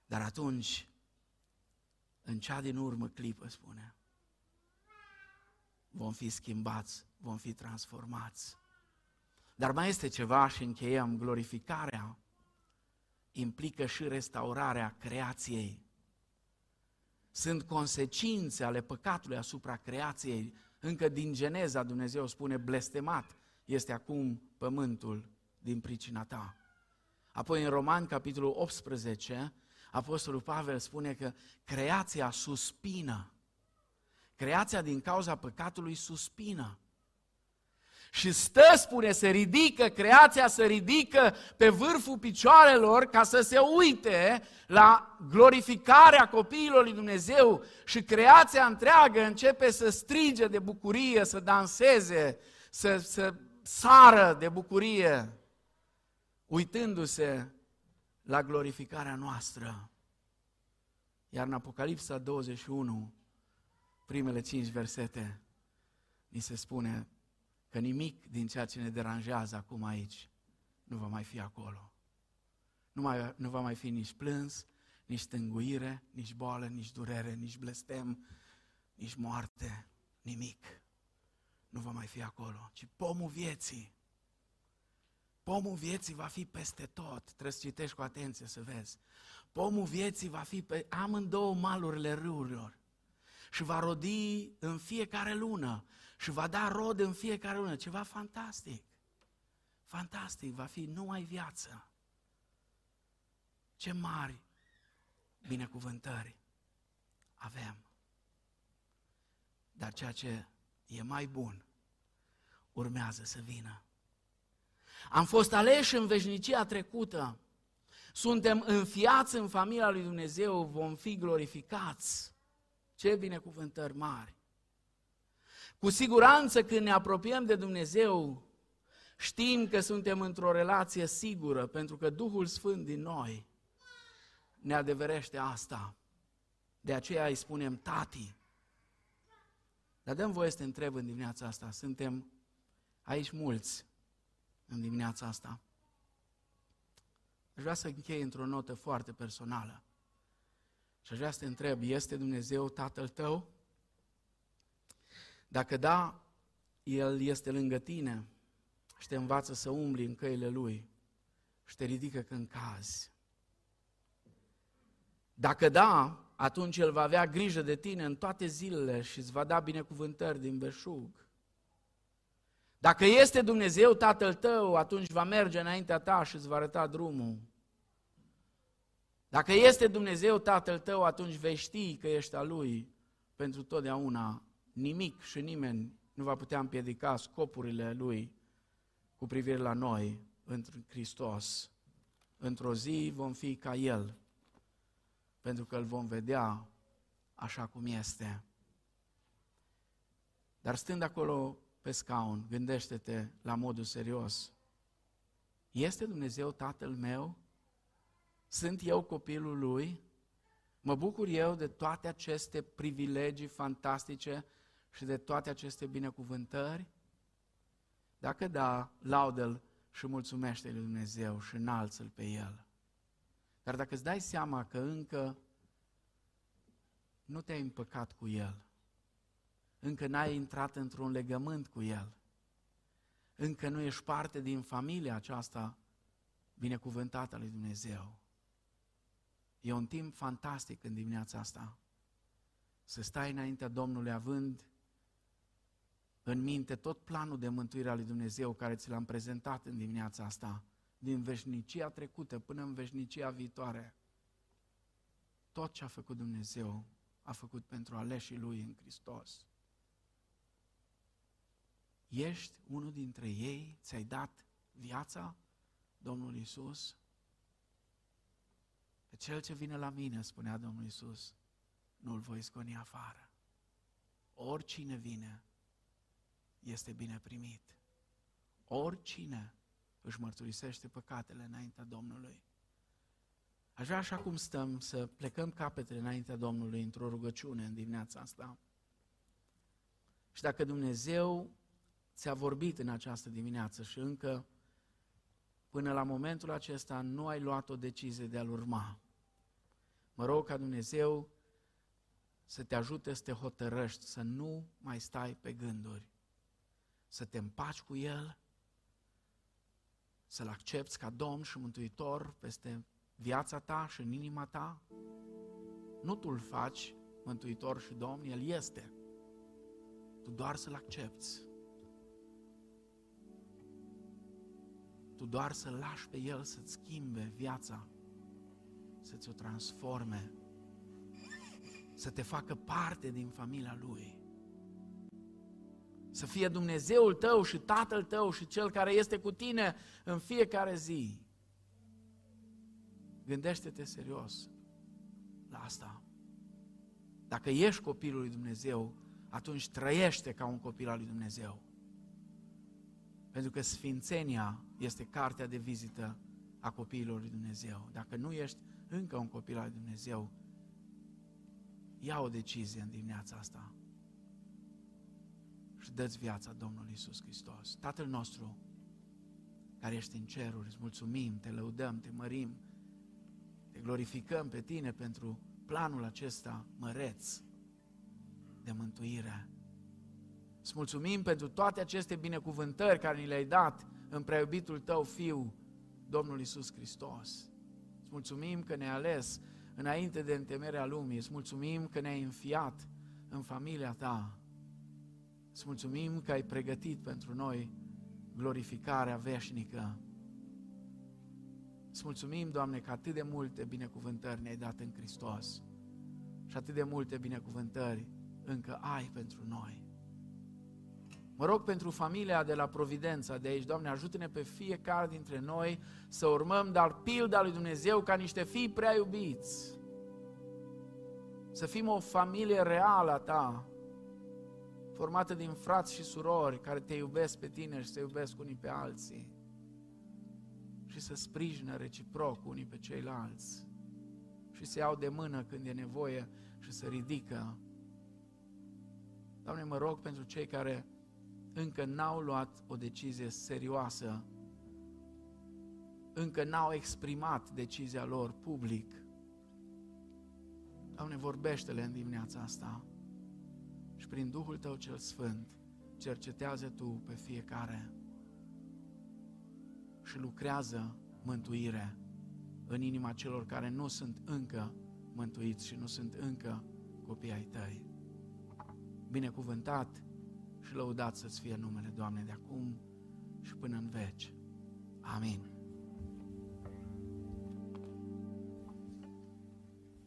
Dar atunci, în cea din urmă clipă, spune, vom fi schimbați, vom fi transformați. Dar mai este ceva și încheiem, glorificarea implică și restaurarea creației. Sunt consecințe ale păcatului asupra creației. Încă din Geneza Dumnezeu spune, blestemat este acum pământul din pricina ta. Apoi în Roman, capitolul 18, Apostolul Pavel spune că creația suspină. Creația din cauza păcatului suspină. Și stă, spune, se ridică, creația se ridică pe vârful picioarelor ca să se uite la glorificarea copiilor lui Dumnezeu și creația întreagă începe să strige de bucurie, să danseze, să, să sară de bucurie, uitându-se la glorificarea noastră. Iar în Apocalipsa 21, primele cinci versete, ni se spune că nimic din ceea ce ne deranjează acum aici nu va mai fi acolo. Nu, mai, nu va mai fi nici plâns, nici stânguire, nici boală, nici durere, nici blestem, nici moarte, nimic. Nu va mai fi acolo, ci pomul vieții. Pomul vieții va fi peste tot. Trebuie să citești cu atenție să vezi. Pomul vieții va fi pe amândouă malurile râurilor și va rodi în fiecare lună și va da rod în fiecare lună. Ceva fantastic. Fantastic, va fi numai viață. Ce mari binecuvântări avem. Dar ceea ce e mai bun urmează să vină. Am fost aleși în veșnicia trecută. Suntem înfiați în familia lui Dumnezeu, vom fi glorificați. Ce binecuvântări mari! Cu siguranță când ne apropiem de Dumnezeu, știm că suntem într-o relație sigură, pentru că Duhul Sfânt din noi ne adeverește asta. De aceea îi spunem tati. Dar dăm voie să te întreb în dimineața asta, suntem aici mulți în dimineața asta. Aș vrea să închei într-o notă foarte personală. Și aș vrea să te întreb, este Dumnezeu Tatăl tău? Dacă da, El este lângă tine și te învață să umbli în căile Lui și te ridică când cazi. Dacă da, atunci El va avea grijă de tine în toate zilele și îți va da binecuvântări din beșug. Dacă este Dumnezeu Tatăl tău, atunci va merge înaintea ta și îți va arăta drumul. Dacă este Dumnezeu Tatăl tău, atunci vei ști că ești al Lui pentru totdeauna. Nimic și nimeni nu va putea împiedica scopurile Lui cu privire la noi în Hristos. Într-o zi vom fi ca El, pentru că îl vom vedea așa cum este. Dar stând acolo pe scaun, gândește-te la modul serios. Este Dumnezeu Tatăl meu? Sunt eu copilul Lui? Mă bucur eu de toate aceste privilegii fantastice și de toate aceste binecuvântări? Dacă da, laudă-L și mulțumește lui Dumnezeu și înalță-L pe El. Dar dacă îți dai seama că încă nu te-ai împăcat cu El, încă n-ai intrat într-un legământ cu El, încă nu ești parte din familia aceasta binecuvântată a lui Dumnezeu, E un timp fantastic în dimineața asta. Să stai înaintea Domnului având în minte tot planul de mântuire al lui Dumnezeu care ți l-am prezentat în dimineața asta, din veșnicia trecută până în veșnicia viitoare. Tot ce a făcut Dumnezeu a făcut pentru aleșii Lui în Hristos. Ești unul dintre ei? Ți-ai dat viața Domnul Isus? Pe cel ce vine la mine, spunea Domnul Isus, nu-l voi sconi afară. Oricine vine, este bine primit. Oricine își mărturisește păcatele înaintea Domnului. Aș vrea așa cum stăm să plecăm capetele înaintea Domnului într-o rugăciune în dimineața asta. Și dacă Dumnezeu ți-a vorbit în această dimineață și încă până la momentul acesta nu ai luat o decizie de a-L urma, Mă rog ca Dumnezeu să te ajute să te hotărăști, să nu mai stai pe gânduri, să te împaci cu El, să-L accepti ca Domn și Mântuitor peste viața ta și în inima ta. Nu tu îl faci Mântuitor și Domn, El este. Tu doar să-L accepti. Tu doar să-L lași pe El să-ți schimbe viața să ți-o transforme, să te facă parte din familia Lui. Să fie Dumnezeul tău și Tatăl tău și Cel care este cu tine în fiecare zi. Gândește-te serios la asta. Dacă ești copilul lui Dumnezeu, atunci trăiește ca un copil al lui Dumnezeu. Pentru că Sfințenia este cartea de vizită a copiilor lui Dumnezeu. Dacă nu ești încă un copil al lui Dumnezeu, ia o decizie în dimineața asta și dă-ți viața Domnului Isus Hristos. Tatăl nostru, care ești în ceruri, îți mulțumim, te lăudăm, te mărim, te glorificăm pe tine pentru planul acesta măreț de mântuire. Îți mulțumim pentru toate aceste binecuvântări care ni le-ai dat în preiubitul tău Fiu, Domnul Isus Hristos. Îți mulțumim că ne-ai ales înainte de întemerea lumii. Îți mulțumim că ne-ai înfiat în familia ta. Îți mulțumim că ai pregătit pentru noi glorificarea veșnică. Îți mulțumim, Doamne, că atât de multe binecuvântări ne-ai dat în Hristos și atât de multe binecuvântări încă ai pentru noi. Mă rog pentru familia de la Providența de aici, Doamne, ajută-ne pe fiecare dintre noi să urmăm dar pilda lui Dumnezeu ca niște fii prea iubiți. Să fim o familie reală a Ta, formată din frați și surori care te iubesc pe tine și te iubesc unii pe alții și să sprijină reciproc unii pe ceilalți și să iau de mână când e nevoie și să ridică. Doamne, mă rog pentru cei care încă n-au luat o decizie serioasă, încă n-au exprimat decizia lor public. Doamne, vorbește-le în dimineața asta și prin Duhul Tău cel Sfânt cercetează Tu pe fiecare și lucrează mântuire în inima celor care nu sunt încă mântuiți și nu sunt încă copii ai Tăi. Binecuvântat și lăudat să-ți fie numele, Doamne, de acum și până în veci. Amin.